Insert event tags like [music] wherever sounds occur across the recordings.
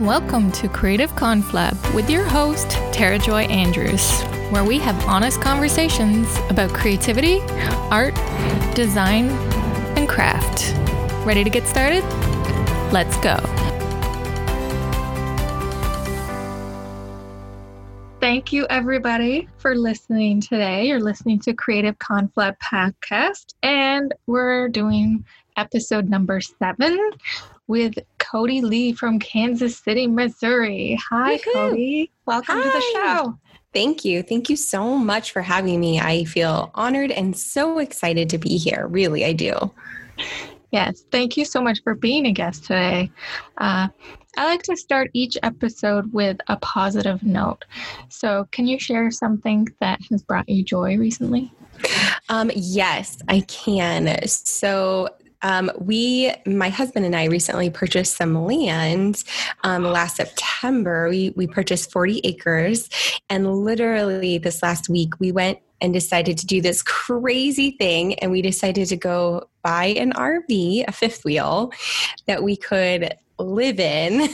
Welcome to Creative Conflab with your host, Tara Joy Andrews, where we have honest conversations about creativity, art, design, and craft. Ready to get started? Let's go. Thank you, everybody, for listening today. You're listening to Creative Conflab podcast, and we're doing episode number seven with Cody Lee from Kansas City, Missouri. Hi, Woo-hoo. Cody. Welcome Hi. to the show. Thank you. Thank you so much for having me. I feel honored and so excited to be here. Really, I do. Yes, thank you so much for being a guest today. Uh, I like to start each episode with a positive note. So, can you share something that has brought you joy recently? Um, yes, I can. So, um, we, my husband and I, recently purchased some land um, last September. We we purchased forty acres, and literally this last week we went and decided to do this crazy thing, and we decided to go buy an RV, a fifth wheel, that we could live in.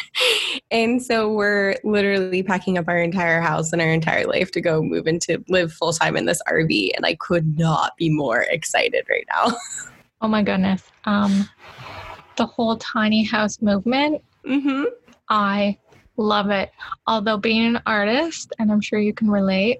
[laughs] and so we're literally packing up our entire house and our entire life to go move into live full time in this RV. And I could not be more excited right now. [laughs] Oh my goodness. Um, the whole tiny house movement. Mm-hmm. I love it. Although being an artist, and I'm sure you can relate,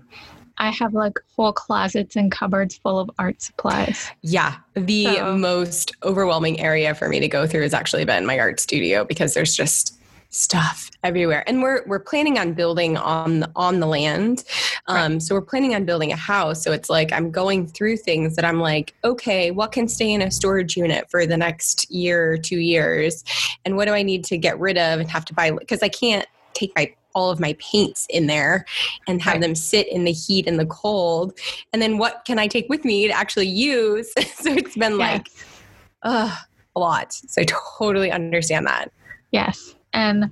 I have like whole closets and cupboards full of art supplies. Yeah. The so. most overwhelming area for me to go through has actually been my art studio because there's just stuff everywhere. And we're we're planning on building on on the land. Um right. so we're planning on building a house. So it's like i'm going through things that i'm like okay what can stay in a storage unit for the next year or two years? And what do i need to get rid of and have to buy because i can't take my all of my paints in there and have right. them sit in the heat and the cold. And then what can i take with me to actually use? [laughs] So it's been like uh, a lot. So i totally understand that. Yes and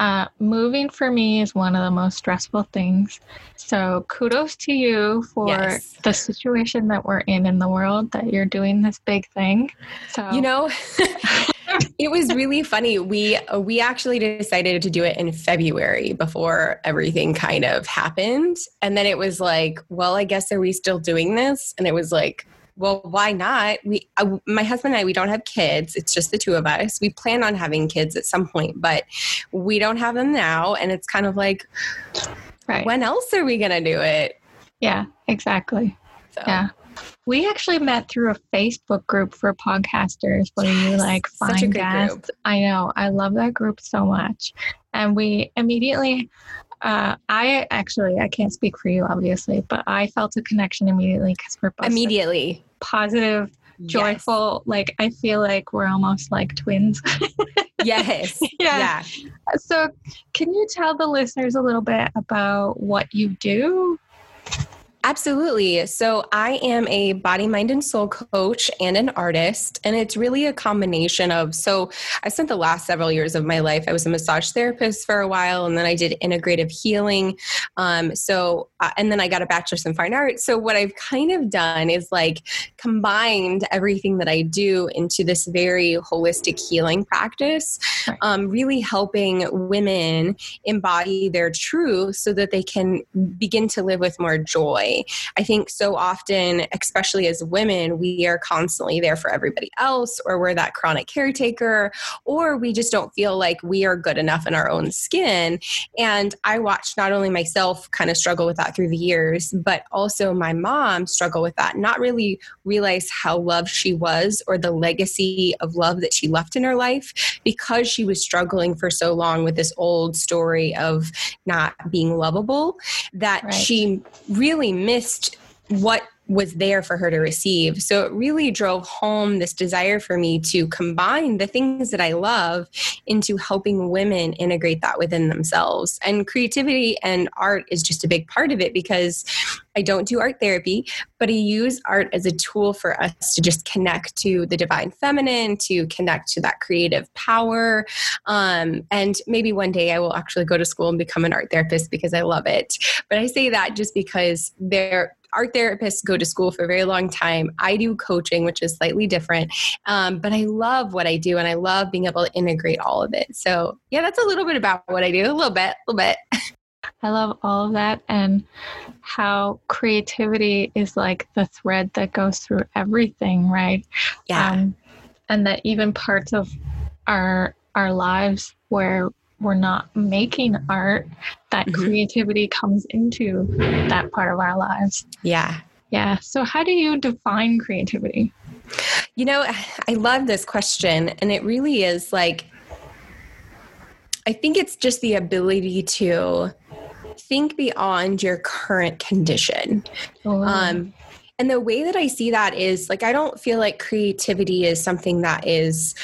uh, moving for me is one of the most stressful things. So kudos to you for yes. the situation that we're in in the world that you're doing this big thing. So you know, [laughs] it was really funny. We we actually decided to do it in February before everything kind of happened, and then it was like, well, I guess are we still doing this? And it was like well, why not? We, I, my husband and I, we don't have kids. It's just the two of us. We plan on having kids at some point, but we don't have them now. And it's kind of like, right. when else are we going to do it? Yeah, exactly. So. Yeah. We actually met through a Facebook group for podcasters where yes, you like find guests. Group. I know. I love that group so much. And we immediately uh, I actually, I can't speak for you, obviously, but I felt a connection immediately because we're both immediately positive, joyful. Yes. Like I feel like we're almost like twins. [laughs] yes. yeah. yeah. So, can you tell the listeners a little bit about what you do? Absolutely. So, I am a body, mind, and soul coach and an artist. And it's really a combination of. So, I spent the last several years of my life, I was a massage therapist for a while, and then I did integrative healing. Um, so, uh, and then I got a bachelor's in fine art. So, what I've kind of done is like combined everything that I do into this very holistic healing practice, um, really helping women embody their truth so that they can begin to live with more joy I think so often, especially as women, we are constantly there for everybody else, or we're that chronic caretaker, or we just don't feel like we are good enough in our own skin. And I watched not only myself kind of struggle with that through the years, but also my mom struggle with that, not really realize how loved she was or the legacy of love that she left in her life because she was struggling for so long with this old story of not being lovable that right. she really missed what was there for her to receive. So it really drove home this desire for me to combine the things that I love into helping women integrate that within themselves. And creativity and art is just a big part of it because I don't do art therapy, but I use art as a tool for us to just connect to the divine feminine, to connect to that creative power. Um, and maybe one day I will actually go to school and become an art therapist because I love it. But I say that just because there art therapists go to school for a very long time. I do coaching, which is slightly different. Um, but I love what I do and I love being able to integrate all of it. So, yeah, that's a little bit about what I do, a little bit, a little bit. [laughs] I love all of that and how creativity is like the thread that goes through everything, right? Yeah. Um, and that even parts of our our lives where we're not making art, that mm-hmm. creativity comes into that part of our lives. Yeah. Yeah. So how do you define creativity? You know, [sighs] I love this question and it really is like I think it's just the ability to think beyond your current condition. Oh. Um, and the way that I see that is like, I don't feel like creativity is something that is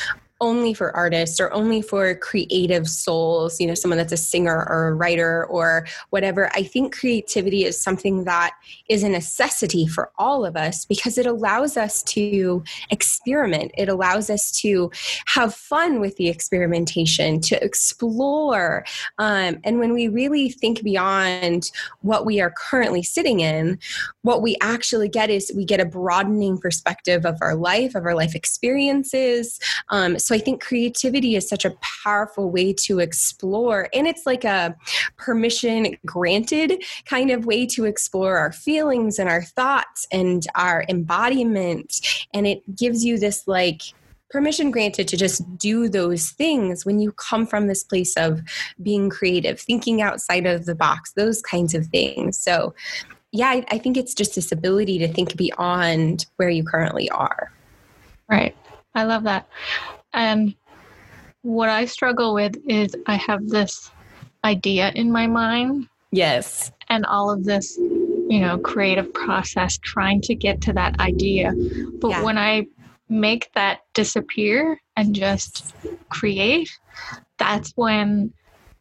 only for artists or only for creative souls, you know, someone that's a singer or a writer or whatever. I think creativity is something that is a necessity for all of us because it allows us to experiment. It allows us to have fun with the experimentation, to explore. Um, and when we really think beyond what we are currently sitting in, what we actually get is we get a broadening perspective of our life, of our life experiences. Um, so I think creativity is such a powerful way to explore, and it's like a permission granted kind of way to explore our feelings and our thoughts and our embodiment. And it gives you this like permission granted to just do those things when you come from this place of being creative, thinking outside of the box, those kinds of things. So, yeah, I, think it's just this ability to think beyond where you currently are. Right. I love that. And what I struggle with is I have this idea in my mind. Yes. And all of this, you know, creative process trying to get to that idea. But yeah. when I make that disappear and just create, that's when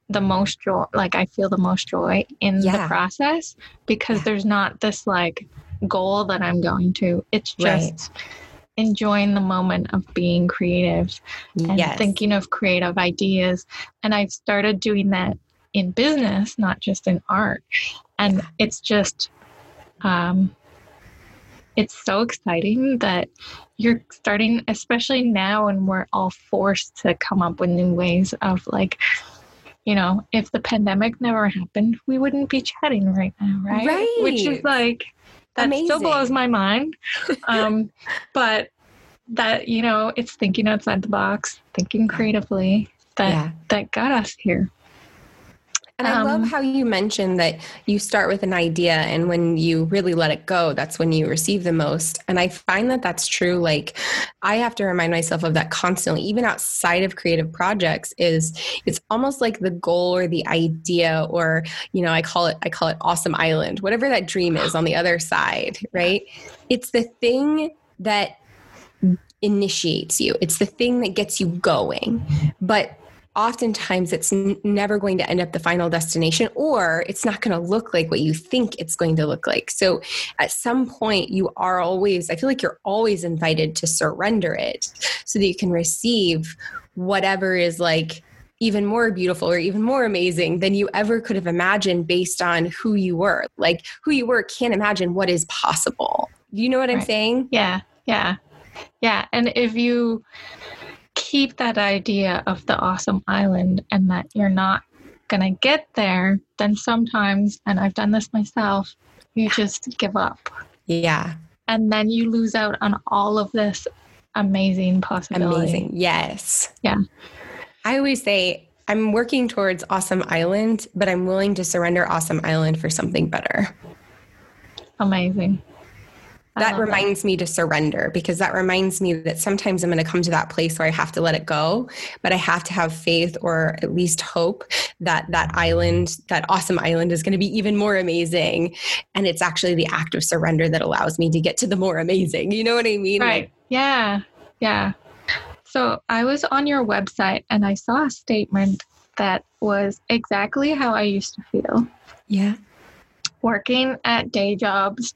the most joy, like I feel the most joy in yeah. the process because yeah. there's not this like goal that I'm going to. It's just. Right enjoying the moment of being creative and yes. thinking of creative ideas. And I've started doing that in business, not just in art. And yeah. it's just, um, it's so exciting that you're starting, especially now, when we're all forced to come up with new ways of like, you know, if the pandemic never happened, we wouldn't be chatting right now, right? Right. Which is like, that Amazing. still blows my mind. Um, [laughs] but that you know, it's thinking outside the box, thinking creatively that yeah. that got us here. And I love um, how you mentioned that you start with an idea, and when you really let it go, that's when you receive the most. And I find that that's true. Like, I have to remind myself of that constantly, even outside of creative projects. Is it's almost like the goal or the idea, or you know, I call it I call it awesome island, whatever that dream is on the other side, right? It's the thing that initiates you. It's the thing that gets you going. But oftentimes it's n- never going to end up the final destination or it's not going to look like what you think it's going to look like. So at some point you are always I feel like you're always invited to surrender it so that you can receive whatever is like even more beautiful or even more amazing than you ever could have imagined based on who you were. Like who you were can't imagine what is possible. You know what right. I'm saying? Yeah. Yeah. Yeah. And if you keep that idea of the awesome island and that you're not going to get there, then sometimes, and I've done this myself, you just give up. Yeah. And then you lose out on all of this amazing possibility. Amazing. Yes. Yeah. I always say, I'm working towards Awesome Island, but I'm willing to surrender Awesome Island for something better. Amazing that uh-huh. reminds that. me to surrender because that reminds me that sometimes I'm going to come to that place where I have to let it go, but I have to have faith or at least hope that that island, that awesome island is going to be even more amazing. And it's actually the act of surrender that allows me to get to the more amazing. You know what I mean? Right. Like, yeah. Yeah. So I was on your website and I saw a statement that was exactly how I used to feel. Yeah. Working at day jobs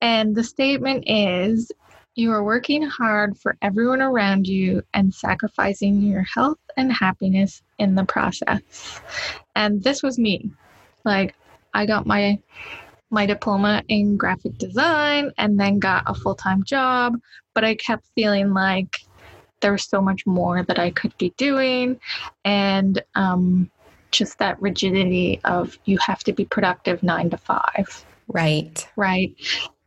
and the statement is you are working hard for everyone around you and sacrificing your health and happiness in the process. And this was me. Like, I got my my diploma in graphic design and then got a full time job. But I kept feeling like there was so much more that I could be doing. And um, just that rigidity of you have to be productive nine to five. Right. Right.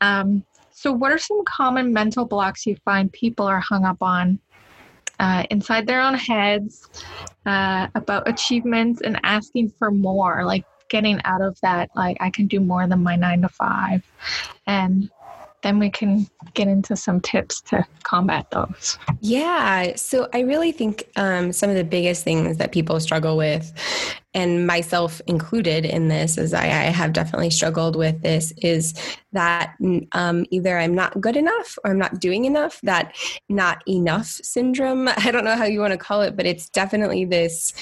Um, so, what are some common mental blocks you find people are hung up on uh, inside their own heads uh, about achievements and asking for more, like getting out of that, like I can do more than my nine to five, and then we can get into some tips to combat those. Yeah. So I really think um, some of the biggest things that people struggle with, and myself included in this, as I, I have definitely struggled with this, is that um, either I'm not good enough or I'm not doing enough, that not enough syndrome. [laughs] I don't know how you want to call it, but it's definitely this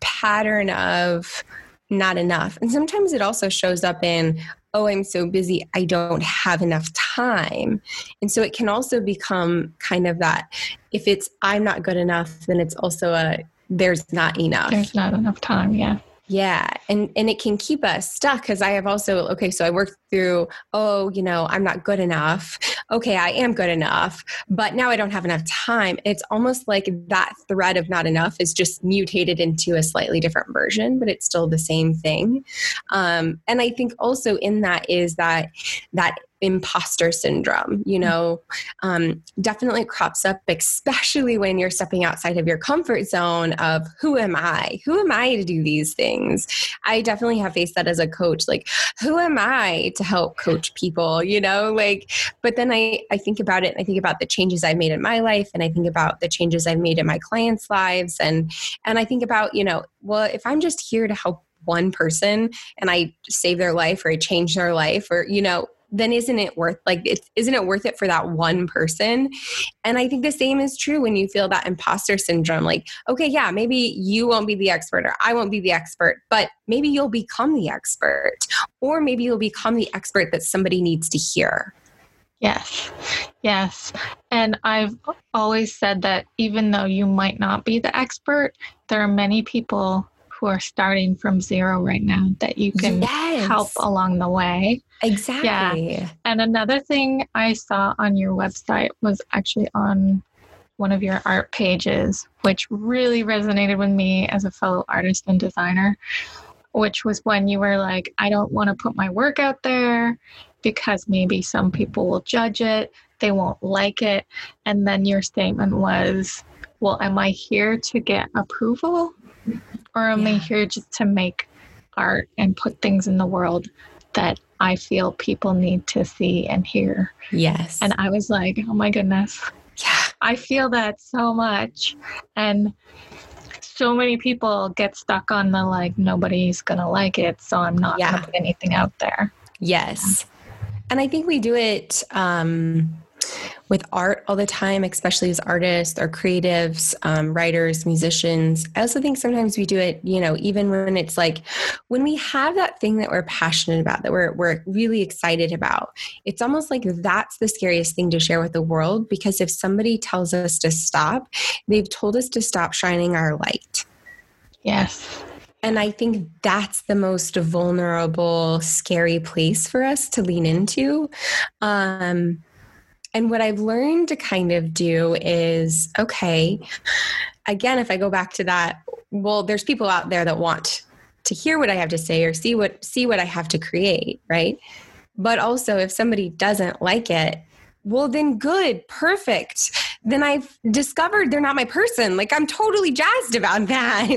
pattern of not enough. And sometimes it also shows up in, oh, I'm so busy, I don't have enough time. And so it can also become kind of that if it's I'm not good enough, then it's also a there's not enough. There's not enough time, yeah. Yeah, and and it can keep us stuck because I have also okay, so I worked through oh, you know, I'm not good enough. Okay, I am good enough, but now I don't have enough time. It's almost like that thread of not enough is just mutated into a slightly different version, but it's still the same thing. Um, and I think also in that is that that imposter syndrome you know um, definitely crops up especially when you're stepping outside of your comfort zone of who am i who am i to do these things i definitely have faced that as a coach like who am i to help coach people you know like but then i i think about it and i think about the changes i've made in my life and i think about the changes i've made in my clients lives and and i think about you know well if i'm just here to help one person and I save their life or I change their life or you know then isn't it worth like it's isn't it worth it for that one person? And i think the same is true when you feel that imposter syndrome like okay yeah maybe you won't be the expert or i won't be the expert but maybe you'll become the expert or maybe you'll become the expert that somebody needs to hear. Yes, yes. And I've always said that even though you might not be the expert, there are many people who are starting from zero right now that you can yes. help along the way. Exactly. Yeah. And another thing I saw on your website was actually on one of your art pages, which really resonated with me as a fellow artist and designer, which was when you were like, I don't want to put my work out there because maybe some people will judge it, they won't like it. And then your statement was, Well, am I here to get approval? Or am yeah. Here just to make art and put things in the world that I feel people need to see and hear? Yes. And I was like, oh my goodness. Yeah. I feel that so much. And so many people get stuck on the like, nobody's going to like it. So I'm not yeah. going to put anything out there. Yes. And I think we do it. Um, with art all the time, especially as artists or creatives, um, writers, musicians. I also think sometimes we do it, you know, even when it's like when we have that thing that we're passionate about, that we're, we're really excited about, it's almost like that's the scariest thing to share with the world because if somebody tells us to stop, they've told us to stop shining our light. Yes. And I think that's the most vulnerable, scary place for us to lean into. Um, and what I've learned to kind of do is okay, again, if I go back to that, well, there's people out there that want to hear what I have to say or see what see what I have to create, right? But also if somebody doesn't like it, well then good, perfect then I've discovered they're not my person. Like I'm totally jazzed about [laughs] that.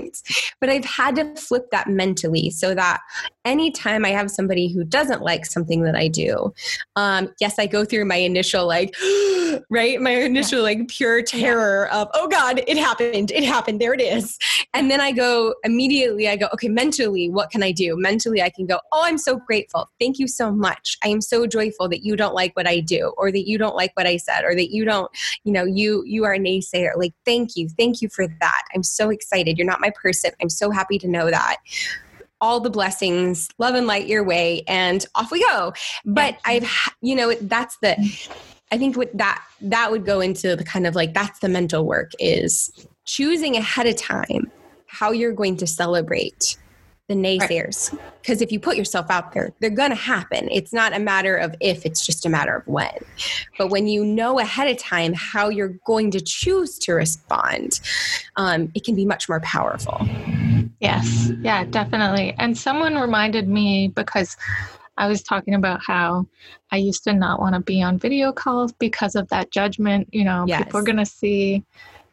but I've had to flip that mentally so that anytime I have somebody who doesn't like something that I do, um, yes, I go through my initial like, [gasps] right, my initial yeah. like pure terror yeah. of, oh God, it happened, it happened, there it is. And then I go immediately, I go, okay, mentally, what can I do? Mentally, I can go, oh, I'm so grateful. Thank you so much. I am so joyful that you don't like what I do, or that you don't like what I said, or that you don't, you know, you you are a naysayer like thank you thank you for that i'm so excited you're not my person i'm so happy to know that all the blessings love and light your way and off we go but i've you know that's the i think with that that would go into the kind of like that's the mental work is choosing ahead of time how you're going to celebrate the naysayers. Because right. if you put yourself out there, they're going to happen. It's not a matter of if, it's just a matter of when. But when you know ahead of time how you're going to choose to respond, um, it can be much more powerful. Yes, yeah, definitely. And someone reminded me because I was talking about how I used to not want to be on video calls because of that judgment. You know, yes. people are going to see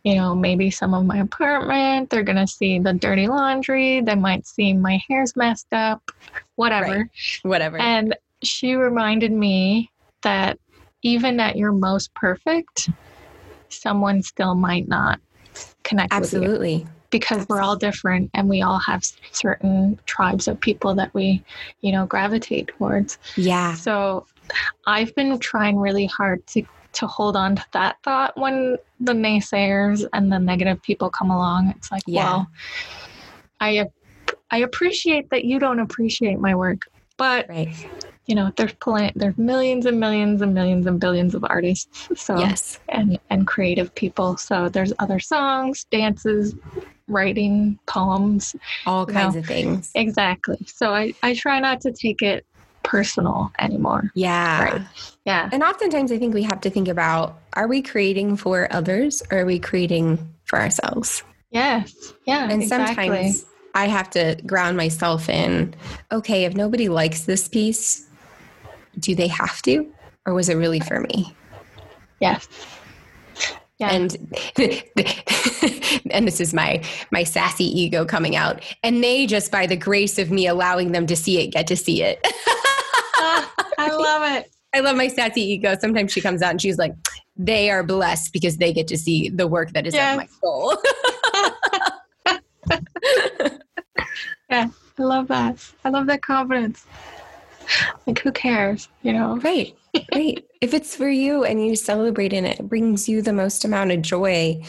you know, maybe some of my apartment. They're going to see the dirty laundry. They might see my hair's messed up, whatever. Right. Whatever. And she reminded me that even at your most perfect, someone still might not connect Absolutely. Because we're all different and we all have certain tribes of people that we, you know, gravitate towards. Yeah. So I've been trying really hard to to hold on to that thought when the naysayers and the negative people come along. It's like, yeah. well, I I appreciate that you don't appreciate my work, but right. you know, there's plenty, there's millions and millions and millions and billions of artists. [laughs] So yes, and and creative people. So there's other songs, dances, writing, poems, all kinds know. of things. Exactly. So I I try not to take it personal anymore. Yeah. Right. Yeah. And oftentimes I think we have to think about are we creating for others or are we creating for ourselves? Yes. Yeah. And exactly. sometimes I have to ground myself in okay, if nobody likes this piece, do they have to? Or was it really for me? Yes. Yeah. And [laughs] and this is my my sassy ego coming out. And they just by the grace of me allowing them to see it get to see it. [laughs] Ah, I love it. I love my sassy ego. Sometimes she comes out and she's like, they are blessed because they get to see the work that is yes. my soul. [laughs] yeah, I love that. I love that confidence. Like, who cares? You know? Right, right. if it's for you and you celebrate it, it brings you the most amount of joy.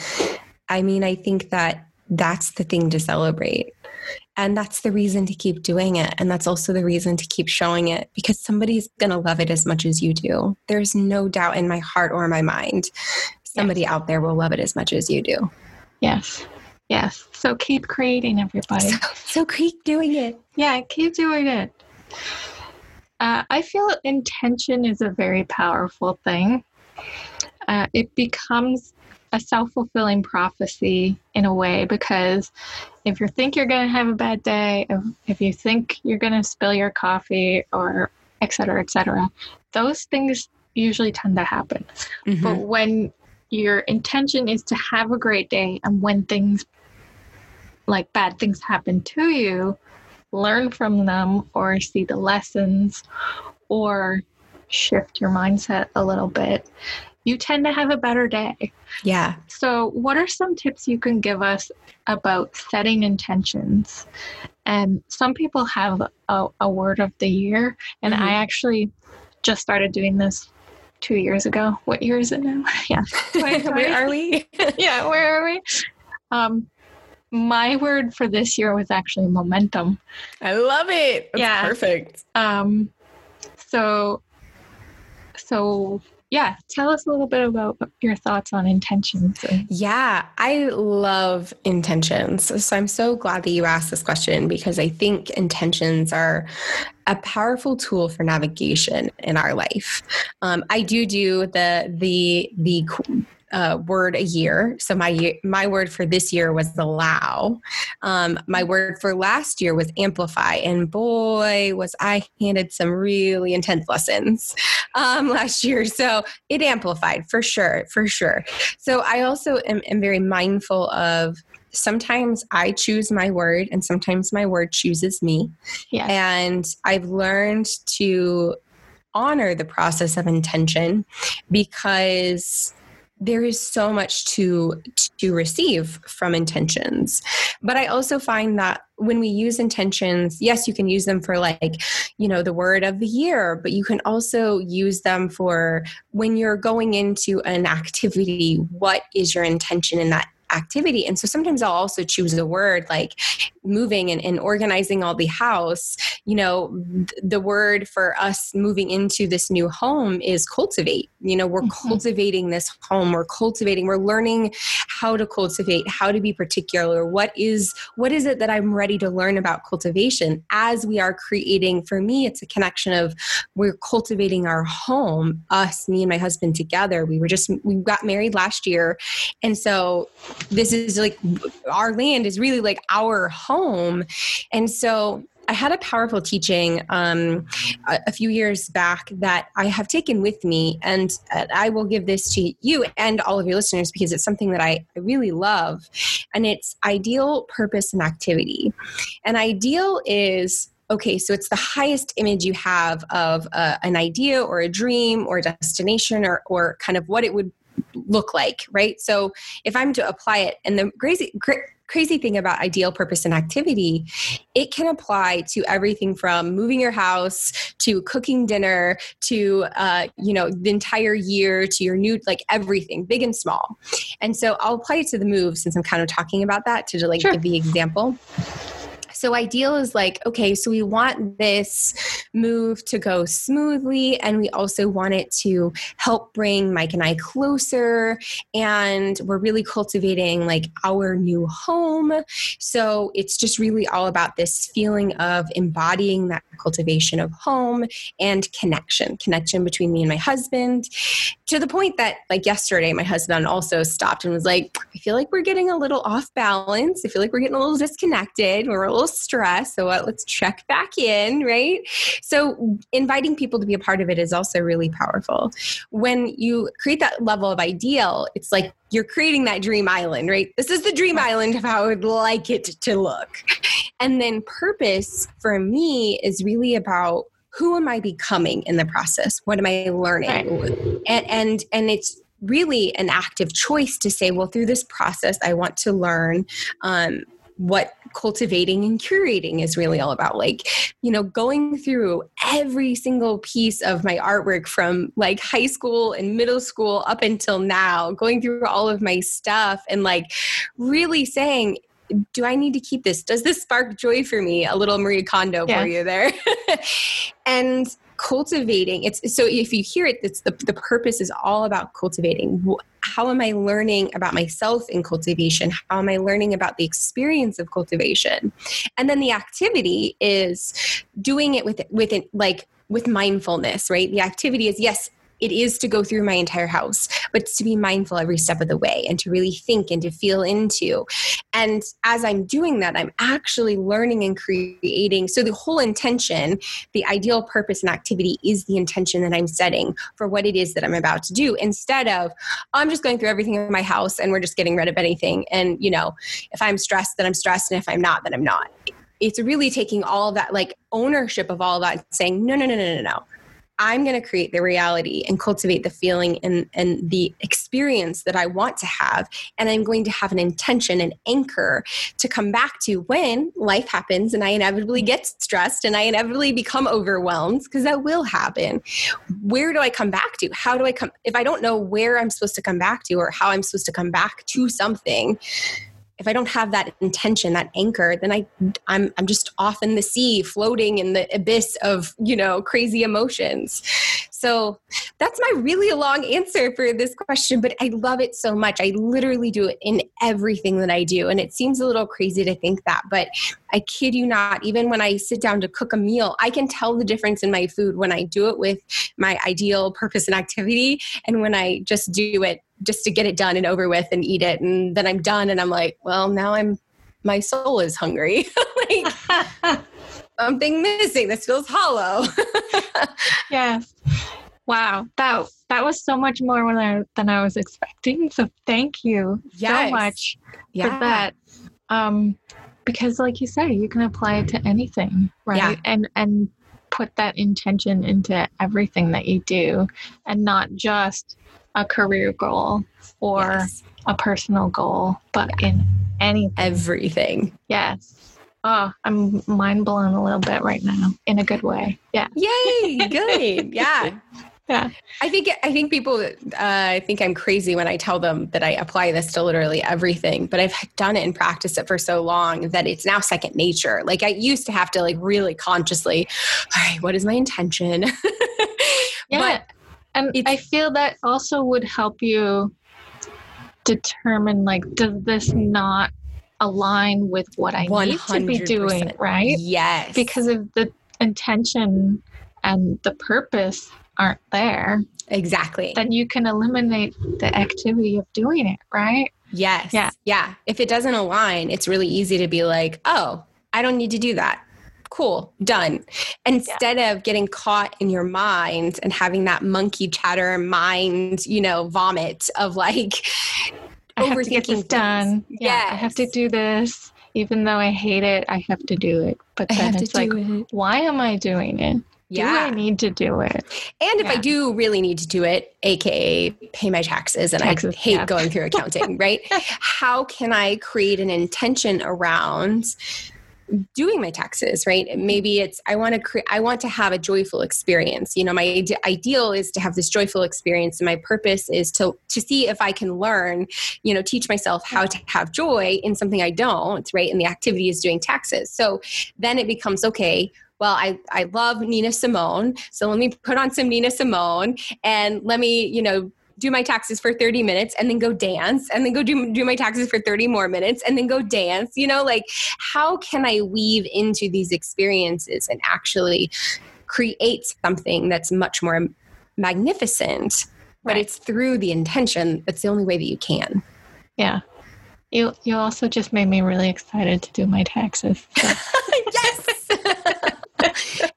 I mean, I think that that's the thing to celebrate. And that's the reason to keep doing it. And that's also the reason to keep showing it because somebody's going to love it as much as you do. There's no doubt in my heart or my mind somebody yes. out there will love it as much as you do. Yes. Yes. So keep creating, everybody. So, so keep doing it. Yeah, keep doing it. Uh, I feel intention is a very powerful thing. Uh, it becomes a self fulfilling prophecy in a way because if you think you're going to have a bad day, if, if you think you're going to spill your coffee or et cetera, et cetera, those things usually tend to happen. Mm-hmm. But when your intention is to have a great day and when things like bad things happen to you, learn from them or see the lessons or shift your mindset a little bit you tend to have a better day. Yeah. So, what are some tips you can give us about setting intentions? And some people have a, a word of the year, and mm-hmm. I actually just started doing this two years ago. What year is it now? [laughs] yeah. [laughs] where are we? [laughs] yeah, where are we? Um, my word for this year was actually momentum. I love it. That's yeah. perfect. Um, so, so yeah, tell us a little bit about your thoughts on intentions. Yeah, I love intentions. So I'm so glad that you asked this question because I think intentions are a powerful tool for navigation in our life. Um, I do do the the the uh, word a year. So my my word for this year was allow. Um, my word for last year was amplify, and boy, was I handed some really intense lessons um, [laughs] last year. So it amplified for sure, for sure. So I also am, am very mindful of sometimes I choose my word and sometimes my word chooses me. Yeah. And I've learned to honor the process of intention because there is so much to to receive from intentions. But i also find that when we use intentions yes you can use them for like you know the word of the year but you can also use them for when you're going into an activity what is your intention in that activity. And so sometimes I'll also choose a word like moving and, and organizing all the house. You know, th- the word for us moving into this new home is cultivate. You know, we're mm-hmm. cultivating this home. We're cultivating, we're learning how to cultivate, how to be particular. What is what is it that I'm ready to learn about cultivation as we are creating? For me, it's a connection of we're cultivating our home, us, me and my husband together. We were just we got married last year. And so this is like our land is really like our home. And so I had a powerful teaching um, a, a, few years back that I have taken with me, and I will give this to you and all of your listeners because it's something that I really love. And it's ideal, purpose, and activity. And ideal is okay, so it's the highest image you have of uh, an idea or a dream or a destination or, or kind of what it would look like, right? So if I'm to apply it, and the crazy, crazy thing about ideal purpose and activity, it can apply to everything from moving your house to cooking dinner to uh, you know the entire year to your new like everything, big and small. And so I'll apply it to the move since I'm kind of talking about that to like sure. give the example. So, ideal is like, okay, so we want this move to go smoothly, and we also want it to help bring Mike and I closer. And we're really cultivating like our new home. So, it's just really all about this feeling of embodying that cultivation of home and connection, connection between me and my husband, to the point that, like, yesterday, my husband also stopped and was like, I feel like we're getting a little off balance. I feel like we're getting a little disconnected. We're a little stress. So uh, let's check back in, right? So inviting people to be a part of it is also really powerful. When you create that level of ideal, it's like you're creating that dream island, right? This is the dream island of how I would like it to look. And then purpose for me is really about who am I becoming in the process? What am I learning? Right. And, and and it's really an active choice to say, well, through this process, I want to learn um, what cultivating and curating is really all about like you know going through every single piece of my artwork from like high school and middle school up until now going through all of my stuff and like really saying do I need to keep this? Does this spark joy for me? A little Marie Kondo yeah. for you there. [laughs] and cultivating it's so if you hear it it's the, the purpose is all about cultivating. How am i learning about myself in cultivation? How am i learning about the experience of cultivation? And then the activity is doing it with with it like with mindfulness right? The activity is yes it is to go through my entire house, but to be mindful every step of the way and to really think and to feel into. And as I'm doing that, I'm actually learning and creating. So the whole intention, the ideal purpose and activity is the intention that I'm setting for what it is that I'm about to do instead of I'm just going through everything in my house and we're just getting rid of anything. And, you know, if I'm stressed, then I'm stressed. And if I'm not, then I'm not it's really taking all that like ownership of all that saying no no no no no no I'm going to create the reality and cultivate the feeling and, and the experience that I want to have. And I'm going to have an intention, an anchor to come back to when life happens and I inevitably get stressed and I inevitably become overwhelmed, because that will happen. Where do I come back to? How do I come? If I don't know where I'm supposed to come back to or how I'm supposed to come back to something, if I don't have that intention, that anchor, then I I'm I'm just off in the sea, floating in the abyss of, you know, crazy emotions. So that's my really long answer for this question, but I love it so much. I literally do it in everything that I do. And it seems a little crazy to think that, but I kid you not, even when I sit down to cook a meal, I can tell the difference in my food when I do it with my ideal purpose and activity and when I just do it just to get it done and over with and eat it. And then I'm done and I'm like, well, now I'm, my soul is hungry. [laughs] like, [laughs] something missing. This feels hollow. [laughs] yes. Wow, that that was so much more than I, than I was expecting. So thank you yes. so much yeah. for that. Um, because, like you say, you can apply it to anything, right? Yeah. And and put that intention into everything that you do, and not just a career goal or yes. a personal goal, but yeah. in anything, everything. Yes. Oh, I'm mind blown a little bit right now in a good way. Yeah. Yay. Good. [laughs] yeah. yeah. I think I think people uh, think I'm crazy when I tell them that I apply this to literally everything, but I've done it and practiced it for so long that it's now second nature. Like I used to have to like really consciously, all right, what is my intention? [laughs] yeah. But and I feel that also would help you determine like does this not align with what I 100%. need to be doing, right? Yes. Because if the intention and the purpose aren't there, exactly, then you can eliminate the activity of doing it, right? Yes. Yeah. Yeah. If it doesn't align, it's really easy to be like, oh, I don't need to do that. Cool, done. Instead yeah. of getting caught in your mind and having that monkey chatter mind, you know, vomit of like, I have to get this done. Yeah, I have to do this. Even though I hate it, I have to do it. But then it's like, it. why am I doing it? Yeah. Do I need to do it? And if yeah. I do really need to do it, aka pay my taxes, and taxes, I hate yeah. going through accounting, right? [laughs] How can I create an intention around doing my taxes right? Maybe it's i want to create i want to have a joyful experience. You know my ide- ideal is to have this joyful experience and my purpose is to to see if i can learn you know teach myself how to have joy in something i don't right? And the activity is doing taxes. So then it becomes okay well, I, I love Nina Simone. So let me put on some Nina Simone and let me, you know, do my taxes for 30 minutes and then go dance and then go do, do my taxes for 30 more minutes and then go dance you know like how can i weave into these experiences and actually create something that's much more magnificent but right. it's through the intention that's the only way that you can yeah you you also just made me really excited to do my taxes so. [laughs] [laughs] yes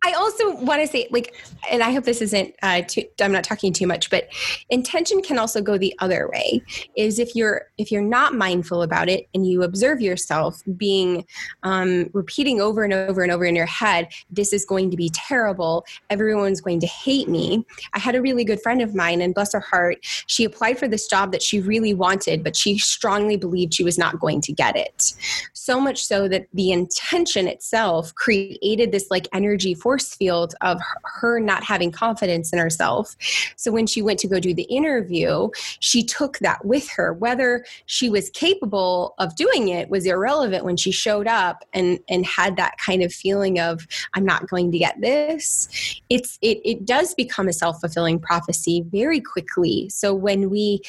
I also want to say, like, and I hope this isn't, uh, too, I'm not talking too much, but intention can also go the other way. Is if you're if you're not mindful about it and you observe yourself being um, repeating over and over and over in your head, this is going to be terrible. Everyone's going to hate me. I had a really good friend of mine, and bless her heart, she applied for this job that she really wanted, but she strongly believed she was not going to get it. So much so that the intention itself created this like energy force field of her not having confidence in herself. So when she went to go do the interview, she took that with her. Whether she was capable of doing it was irrelevant when she showed up and and had that kind of feeling of I'm not going to get this. It's it it does become a self-fulfilling prophecy very quickly. So when we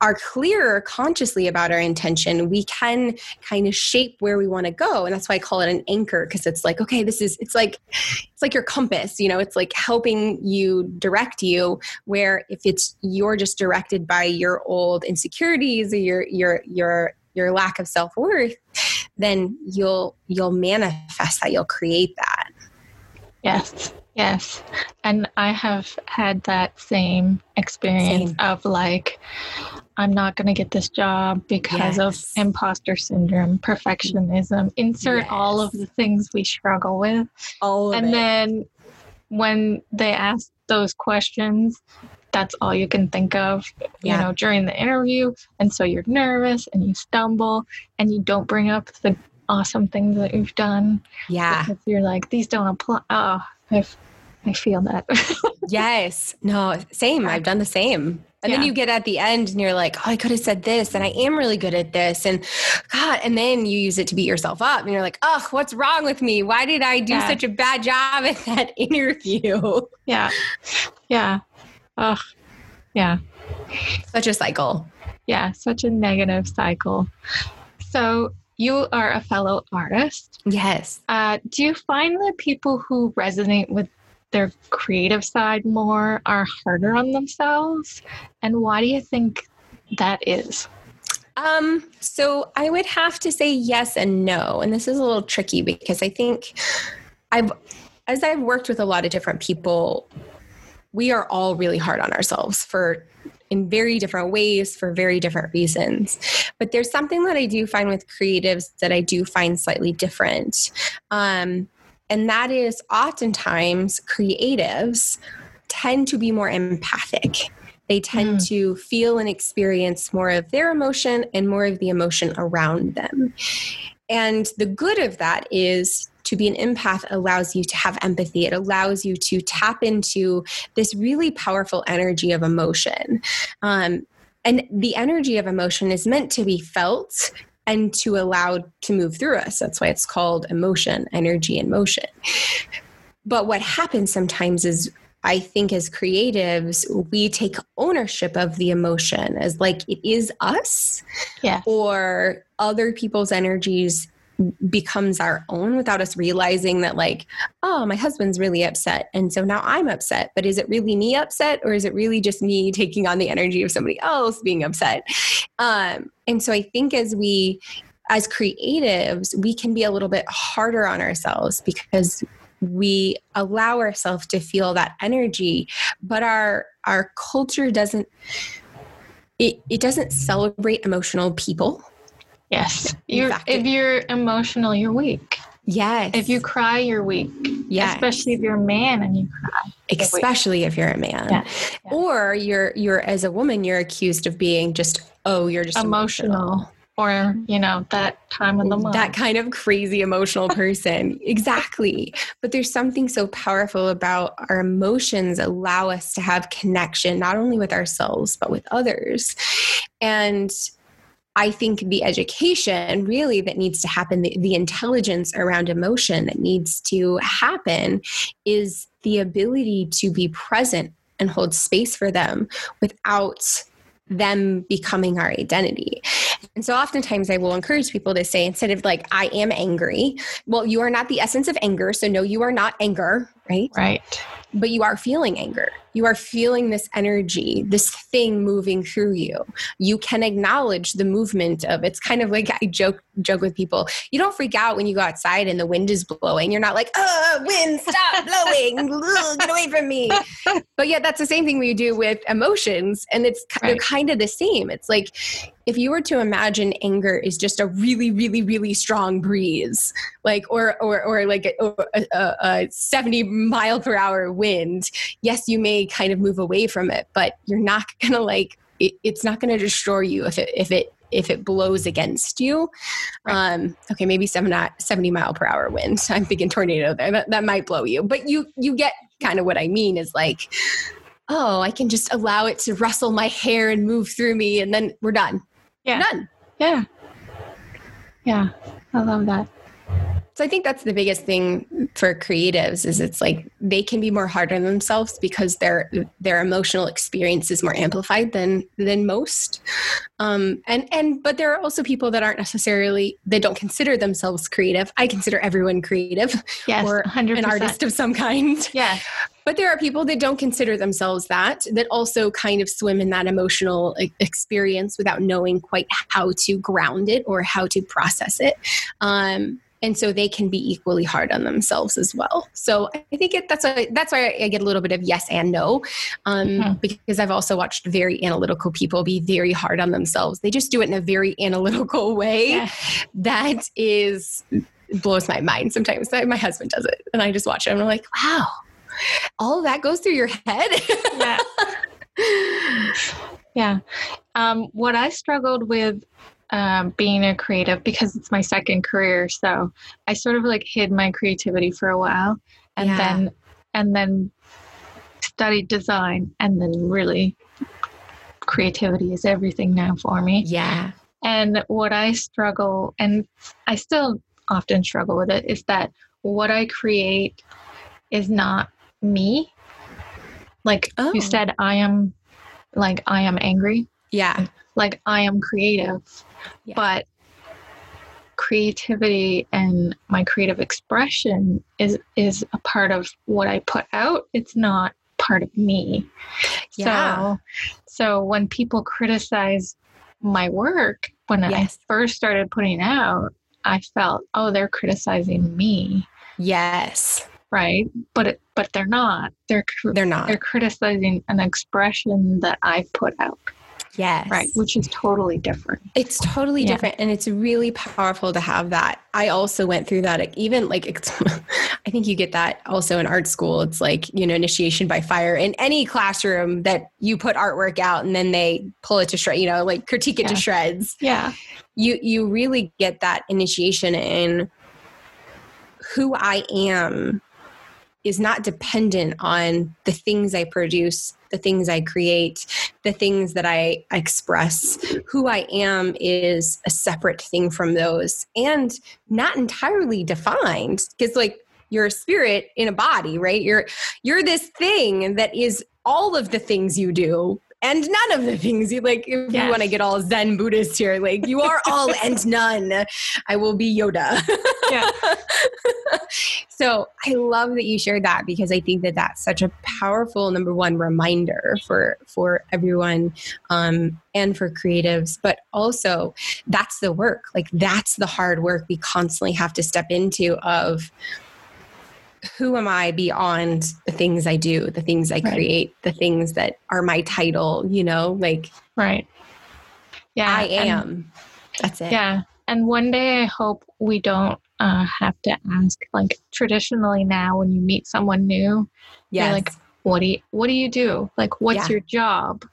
are clear consciously about our intention, we can kind of shape where we want to go. And that's why I call it an anchor because it's like, okay, this is, it's like, it's like your compass, you know, it's like helping you direct you. Where if it's, you're just directed by your old insecurities or your, your, your, your lack of self worth, then you'll, you'll manifest that, you'll create that. Yes. Yes. And I have had that same experience same. of like, I'm not going to get this job because yes. of imposter syndrome, perfectionism, insert yes. all of the things we struggle with. All and it. then when they ask those questions, that's all you can think of, yeah. you know, during the interview. And so you're nervous and you stumble and you don't bring up the awesome things that you've done. Yeah. Because you're like, these don't apply. Oh, I've, I feel that. [laughs] yes. No, same. I've done the same. And yeah. then you get at the end and you're like, oh, I could have said this and I am really good at this. And God, and then you use it to beat yourself up and you're like, oh, what's wrong with me? Why did I do yeah. such a bad job at that [laughs] interview? Yeah. Yeah. Ugh. yeah. Such a cycle. Yeah, such a negative cycle. So you are a fellow artist. Yes. Uh, do you find that people who resonate with their creative side more are harder on themselves? And why do you think that is? Um, so I would have to say yes and no. And this is a little tricky because I think I've, as I've worked with a lot of different people, we are all really hard on ourselves for in very different ways for very different reasons. But there's something that I do find with creatives that I do find slightly different. Um, and that is oftentimes creatives tend to be more empathic. They tend mm. to feel and experience more of their emotion and more of the emotion around them. And the good of that is to be an empath allows you to have empathy. It allows you to tap into this really powerful energy of emotion. Um, and the energy of emotion is meant to be felt and to allow to move through us. That's why it's called emotion, energy, and motion. But what happens sometimes is I think as creatives, we take ownership of the emotion as like it is us. Yeah. Or other people's energies becomes our own without us realizing that like oh my husband's really upset and so now i'm upset. But is it really me upset or is it really just me [laughs] taking on the energy of somebody else being upset? Um, and so i think as we as creatives we can be a little bit harder on ourselves because we allow ourselves to feel that energy but our our culture doesn't it, it doesn't celebrate emotional people Yes. You're, if you're emotional, you're weak. Yes. If you cry, you're weak. Yeah. Especially if you're a man and you cry. Especially if you're a man. Yeah. yeah. Or you're you're as a woman, you're accused of being just, oh, you're just emotional. emotional. Or, you know, that time of the month. That kind of crazy emotional [laughs] person. exactly. But there's something so powerful about our emotions allow us to have connection, not only with ourselves, but with others. And I think the education really that needs to happen, the, the, intelligence around emotion that needs to happen is the ability to be present and hold space for them without them becoming our identity. And so oftentimes I will encourage people to say, instead of like, I am angry, well, you are not the essence of anger. So no, you are not anger, right? Right but you are feeling anger. You are feeling this energy, this thing moving through you. You can acknowledge the movement of it's kind of like I joke joke with people. You don't freak out when you go outside and the wind is blowing. You're not like, "Oh, wind, stop [laughs] blowing. get away from me." But yeah, that's the same thing we do with emotions and it's right. they're kind of the same. It's like if you were to imagine anger is just a really really really strong breeze like or or, or like a, a, a 70 mile per hour wind yes you may kind of move away from it but you're not [laughs] gonna like it, it's not gonna destroy you if it if it if it blows against you. Right. Um, okay, maybe 70 70 mile per hour wind. [laughs] I'm thinking tornado there. That, that might blow you. But you you get kind of what I mean is like, oh, I can just allow it to rustle my hair and move through me and then we're done. Yeah. None. Yeah. Yeah. I love that. So I think that's the biggest thing for creatives is it's like they can be more hard on themselves because their their emotional experience is more amplified than than most. Um, and and but there are also people that aren't necessarily they don't consider themselves creative. I consider everyone creative yes, or 100%. an artist of some kind. Yeah. But there are people that don't consider themselves that, that also kind of swim in that emotional experience without knowing quite how to ground it or how to process it. Um, and so they can be equally hard on themselves as well. So I think it, that's why that's why I get a little bit of yes and no, um, mm-hmm. because I've also watched very analytical people be very hard on themselves. They just do it in a very analytical [laughs] way yeah. that is blows my mind sometimes. My husband does it, and I just watch it, and I'm like, wow, all of that goes through your head. yeah. [laughs] yeah. Um, what I struggled with um, being a creative because it's my second career, so I sort of like hid my creativity for a while, and yeah. then and then studied design, and then really creativity is everything now for me. Yeah. And what I struggle, and I still often struggle with it, is that what I create is not me. Like oh. you said, I am like I am angry. Yeah. Like I am creative. Yeah. But creativity and my creative expression is is a part of what I put out. It's not part of me. Yeah. So so when people criticize my work when yes. I first started putting out, I felt, oh, they're criticizing me. Yes right? But it, but they're not. They're they're not. they're criticizing an expression that i've put out. Yes. Right which is totally different. It's totally yeah. different and it's really powerful to have that. I also went through that even like [laughs] i think you get that also in art school. It's like you know initiation by fire in any classroom that you put artwork out and then they pull it to shred you know like critique it yeah. to shreds. Yeah. You you really get that initiation in who I am is not dependent on the things I produce, the things I create, the things that I express. Who I am is a separate thing from those and not entirely defined because, like, you're a spirit in a body, right? You're you're this thing that is all of the things you do and none of the things. You like if yes. you want to get all zen buddhist here like you are all [laughs] and none. I will be yoda. Yeah. [laughs] So i love that you shared that because i think that that's such a powerful number one reminder for for everyone um, and for creatives but also that's the work. Like that's the hard work we constantly have to step into of who am I beyond the things I do, the things I right. create, the things that are my title, you know, like right. Yeah. I am. And, That's it. Yeah. And one day I hope we don't uh, have to ask like traditionally now when you meet someone new, yeah, like, what do you what do you do? Like what's yeah. your job?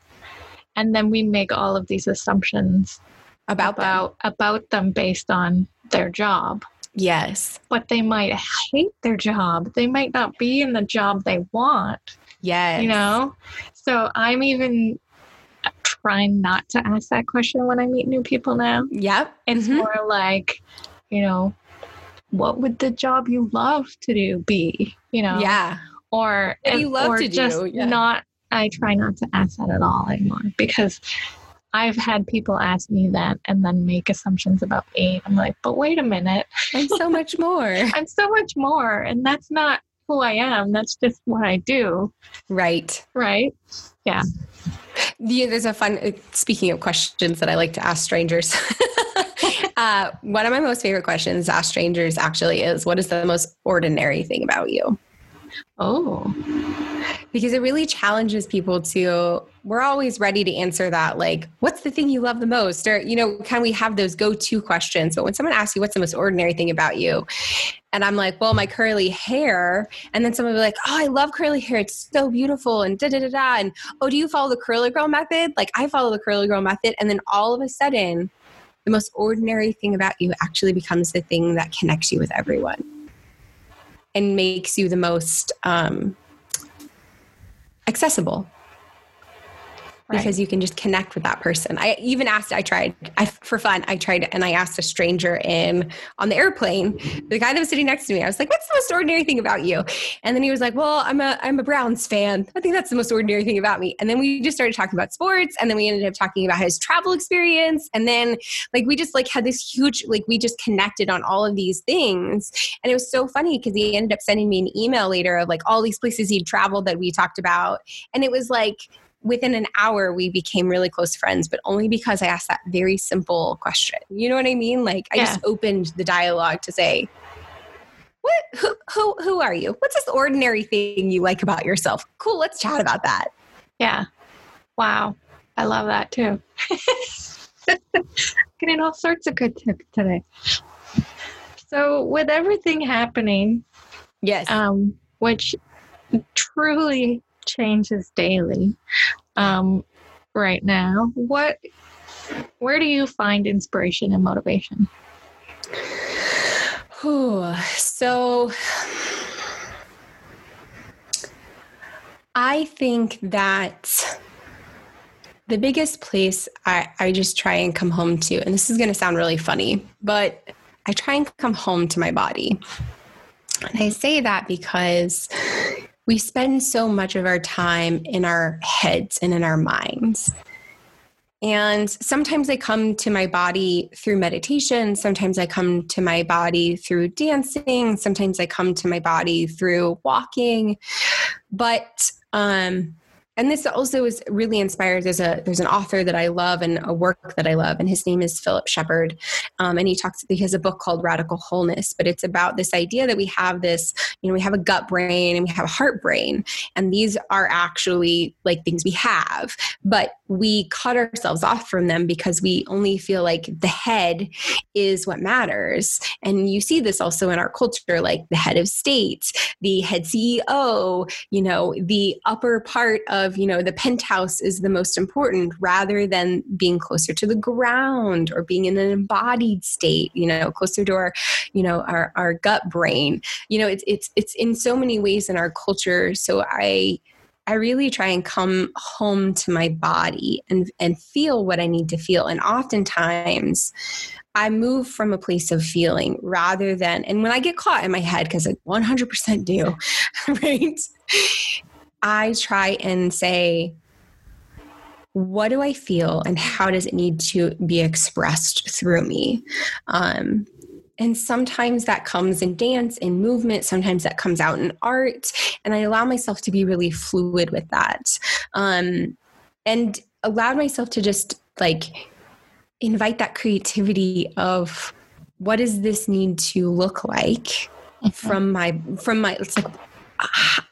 And then we make all of these assumptions about about them. about them based on their job. Yes. But they might hate their job. They might not be in the job they want. Yes. You know? So I'm even trying not to ask that question when I meet new people now. Yep. It's mm-hmm. more like, you know, what would the job you love to do be? You know? Yeah. Or what you love or to just do? Yeah. not I try not to ask that at all anymore because I've had people ask me that and then make assumptions about me. I'm like, but wait a minute. I'm so [laughs] much more. I'm so much more. And that's not who I am. That's just what I do. Right. Right. Yeah. Yeah, there's a fun, uh, speaking of questions that I like to ask strangers. [laughs] uh, one of my most favorite questions to ask strangers actually is what is the most ordinary thing about you? Oh. Because it really challenges people to, we're always ready to answer that, like, what's the thing you love the most? Or, you know, can we have those go to questions? But when someone asks you, what's the most ordinary thing about you? And I'm like, well, my curly hair. And then someone will be like, oh, I love curly hair. It's so beautiful. And da da da da. And oh, do you follow the curly girl method? Like, I follow the curly girl method. And then all of a sudden, the most ordinary thing about you actually becomes the thing that connects you with everyone and makes you the most um, accessible because you can just connect with that person. I even asked, I tried I, for fun, I tried and I asked a stranger in on the airplane, the guy that was sitting next to me, I was like, what's the most ordinary thing about you? And then he was like, well, I'm a, I'm a Browns fan. I think that's the most ordinary thing about me. And then we just started talking about sports and then we ended up talking about his travel experience. And then like, we just like had this huge, like we just connected on all of these things. And it was so funny because he ended up sending me an email later of like all these places he'd traveled that we talked about. And it was like, within an hour we became really close friends but only because i asked that very simple question. You know what i mean? Like i yeah. just opened the dialogue to say what? Who, who who are you? What's this ordinary thing you like about yourself? Cool let's chat about that. Yeah. Wow. I love that too. [laughs] Getting all sorts of good tips today. So with everything happening yes. um which truly changes daily um, right now. What, where do you find inspiration and motivation? Ooh, so I think that the biggest place I, I just try and come home to, and this is going to sound really funny, but I try and come home to my body. And I say that because we spend so much of our time in our heads and in our minds. And sometimes I come to my body through meditation. Sometimes I come to my body through dancing. Sometimes I come to my body through walking. But um, and this also is really inspired there's a there's an author that i love and a work that i love and his name is philip shepherd. Um, and he talks he has a book called radical wholeness but it's about this idea that we have this you know we have a gut brain and we have a heart brain and these are actually like things we have but we cut ourselves off from them because we only feel like the head is what matters. And you see this also in our culture like the head of state the head ceo you know the upper part of of, you know, the penthouse is the most important rather than being closer to the ground or being in an embodied state, you know, closer to our, you know, our, our gut brain. You know, it's it's it's in so many ways in our culture. So I I really try and come home to my body and and feel what I need to feel. And oftentimes I move from a place of feeling rather than, and when I get caught in my head, because I 100% do, [laughs] right? I try and say, what do I feel and how does it need to be expressed through me? Um, and sometimes that comes in dance, in movement, sometimes that comes out in art. And I allow myself to be really fluid with that. Um, and allowed myself to just like invite that creativity of what does this need to look like mm-hmm. from my from my it's like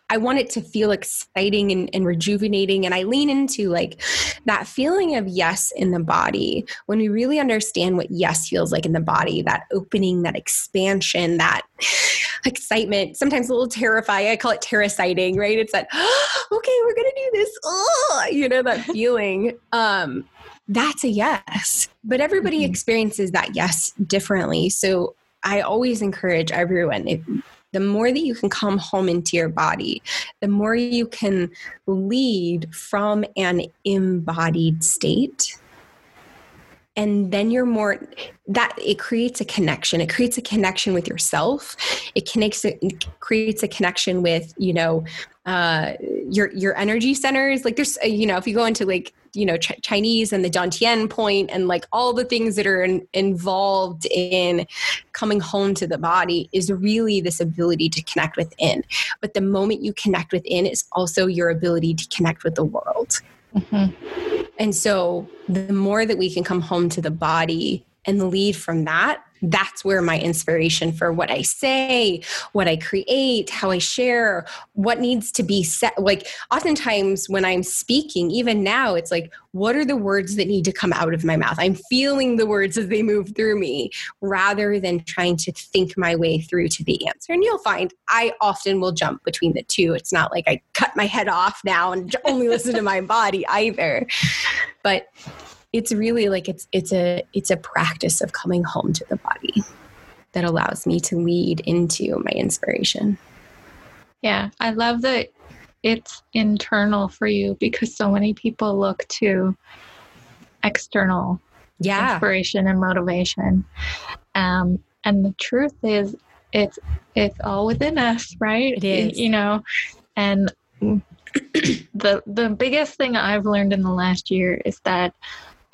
I want it to feel exciting and, and, rejuvenating. And I lean into like that feeling of yes in the body when we really understand what yes feels like in the body that opening, that expansion, that excitement, sometimes a little terrifying. I call it terraciting, right? It's that, oh, [gasps] okay, we're going to do this. Oh, you know, that [laughs] feeling. Um, that's a yes. But everybody mm-hmm. experiences that yes differently. So I always encourage everyone if, the more that you can come home into your body, the more you can lead from an embodied state. And then you're more that it creates a connection. It creates a connection with yourself. It connects. It creates a connection with you know uh, your your energy centers. Like there's you know if you go into like you know Ch- chinese and the dantian point and like all the things that are in, involved in coming home to the body is really this ability to connect within but the moment you connect within is also your ability to connect with the world mm-hmm. and so the more that we can come home to the body and lead from that that's where my inspiration for what I say, what I create, how I share, what needs to be said. Like, oftentimes when I'm speaking, even now, it's like, what are the words that need to come out of my mouth? I'm feeling the words as they move through me rather than trying to think my way through to the answer. And you'll find I often will jump between the two. It's not like I cut my head off now and only listen to my body either. But it's really like it's it's a it's a practice of coming home to the body that allows me to lead into my inspiration. Yeah, I love that it's internal for you because so many people look to external yeah. inspiration and motivation. Um, and the truth is, it's it's all within us, right? It is. You know, and [clears throat] the the biggest thing I've learned in the last year is that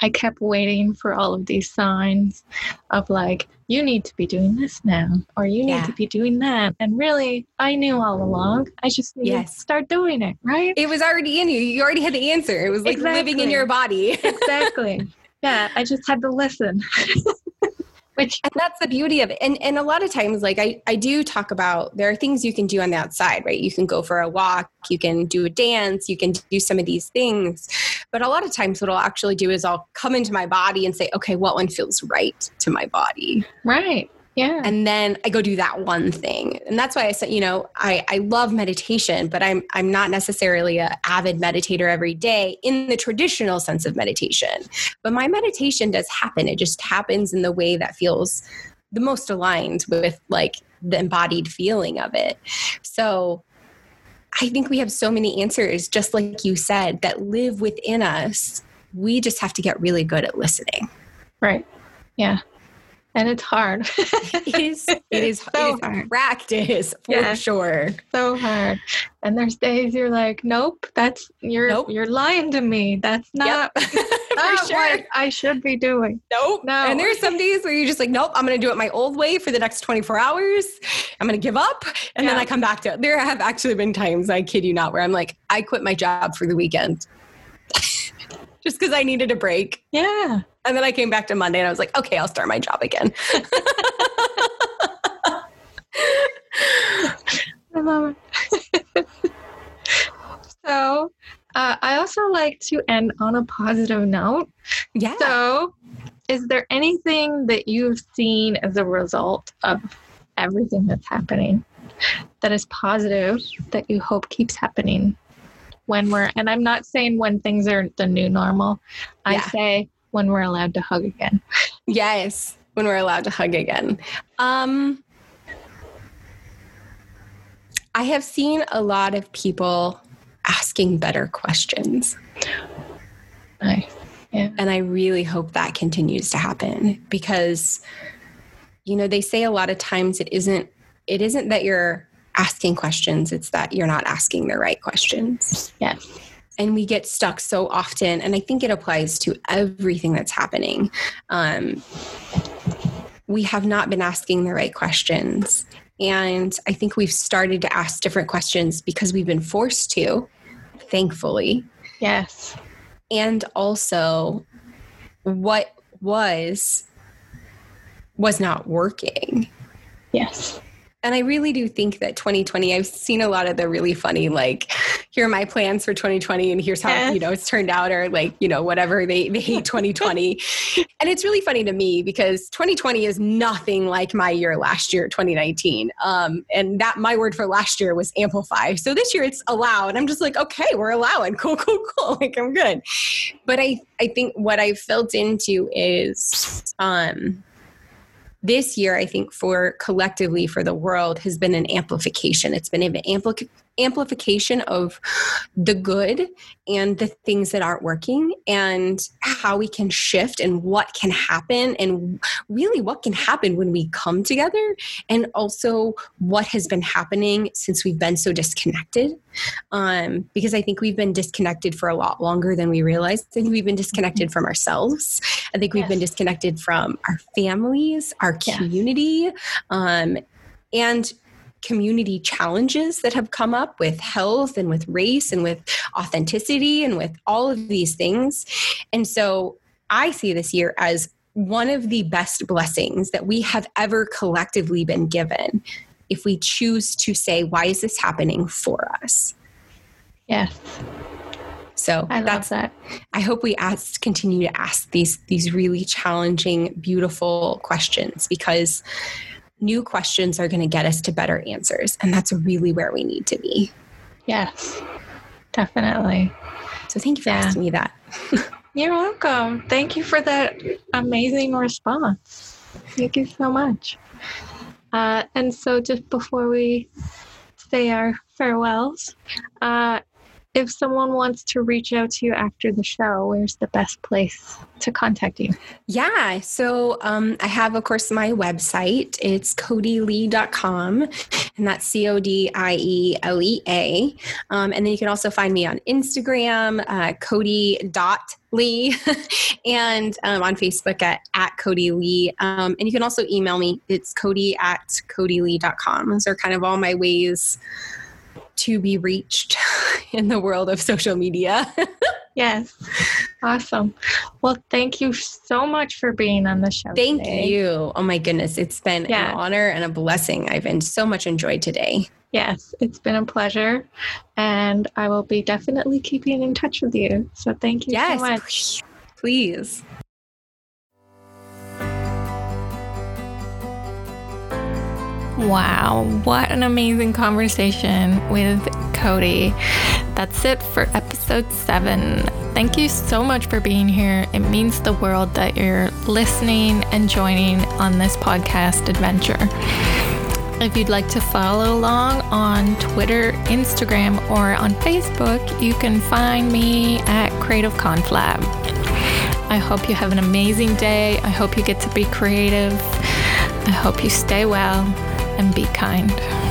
I kept waiting for all of these signs of like, you need to be doing this now, or you need yeah. to be doing that. And really, I knew all along. I just needed yes. to start doing it, right? It was already in you. You already had the answer. It was like exactly. living in your body. [laughs] exactly. Yeah, I just had to listen. [laughs] Which and that's the beauty of it. And and a lot of times, like I, I do talk about there are things you can do on the outside, right? You can go for a walk, you can do a dance, you can do some of these things. But a lot of times what I'll actually do is I'll come into my body and say, okay, what one feels right to my body? Right. Yeah. And then I go do that one thing. And that's why I said, you know, I, I love meditation, but I'm I'm not necessarily an avid meditator every day in the traditional sense of meditation. But my meditation does happen. It just happens in the way that feels the most aligned with like the embodied feeling of it. So I think we have so many answers, just like you said, that live within us. We just have to get really good at listening. Right. Yeah and it's hard. it is. It is, [laughs] so it is hard. practice for yeah, sure. So hard. And there's days you're like, nope, that's you're nope. you're lying to me. That's not. Yep. not [laughs] [laughs] sure. what I should be doing. Nope. No. And there's some days where you're just like, nope, I'm going to do it my old way for the next 24 hours. I'm going to give up, and yeah. then I come back to it. There have actually been times, I kid you not, where I'm like, I quit my job for the weekend just because I needed a break. Yeah. And then I came back to Monday and I was like, okay, I'll start my job again. [laughs] I love it. [laughs] so, uh, I also like to end on a positive note. Yeah. So, is there anything that you've seen as a result of everything that's happening that is positive that you hope keeps happening when we're, and I'm not saying when things are the new normal, I yeah. say when we're allowed to hug again. Yes, when we're allowed to hug again. Um, I have seen a lot of people asking better questions. Nice. Yeah. And I really hope that continues to happen because you know, they say a lot of times it isn't it isn't that you're asking questions, it's that you're not asking the right questions. Yes. And we get stuck so often, and I think it applies to everything that's happening. Um, we have not been asking the right questions. And I think we've started to ask different questions because we've been forced to, thankfully. Yes. And also, what was was not working. Yes. And I really do think that 2020, I've seen a lot of the really funny, like, here are my plans for 2020, and here's how, you know, it's turned out, or like, you know, whatever they, they hate [laughs] 2020. and it's really funny to me because 2020 is nothing like my year last year, 2019. Um, and that my word for last year was amplify. So this year it's allow. And I'm just like, okay, we're allowing. Cool, cool, cool. [laughs] Like, I'm good. But I, I think what I've felt into is, um, this year, I think for collectively for the world has been an amplification. It's been an ampli- amplification of the good and the things that aren't working and how we can shift and what can happen and really what can happen when we come together and also what has been happening since we've been so disconnected um, because i think we've been disconnected for a lot longer than we realize i think we've been disconnected from ourselves i think we've yes. been disconnected from our families our community yes. um, and community challenges that have come up with health and with race and with authenticity and with all of these things. And so I see this year as one of the best blessings that we have ever collectively been given if we choose to say, why is this happening for us? Yes. So I love that. I hope we ask, continue to ask these these really challenging, beautiful questions because new questions are going to get us to better answers. And that's really where we need to be. Yes, definitely. So thank you for yeah. asking me that. [laughs] You're welcome. Thank you for that amazing response. Thank you so much. Uh, and so, just before we say our farewells, uh, if someone wants to reach out to you after the show, where's the best place to contact you? Yeah. So um, I have, of course, my website. It's codielea.com, and that's C O D I E L E A. Um, and then you can also find me on Instagram, uh, Codie.lea, [laughs] and um, on Facebook at, at Codie Lea. Um, and you can also email me. It's Codie at CodieLea.com. Those are kind of all my ways to be reached [laughs] in the world of social media. [laughs] yes. Awesome. Well, thank you so much for being on the show. Thank today. you. Oh my goodness. It's been yes. an honor and a blessing. I've been so much enjoyed today. Yes, it's been a pleasure. And I will be definitely keeping in touch with you. So thank you yes, so much. Please. Wow, what an amazing conversation with Codie. That's it for episode seven. Thank you so much for being here. It means the world that you're listening and joining on this podcast adventure. If you'd like to follow along on Twitter, Instagram, or on Facebook, you can find me at Creative Conflab. I hope you have an amazing day. I hope you get to be creative. I hope you stay well and be kind.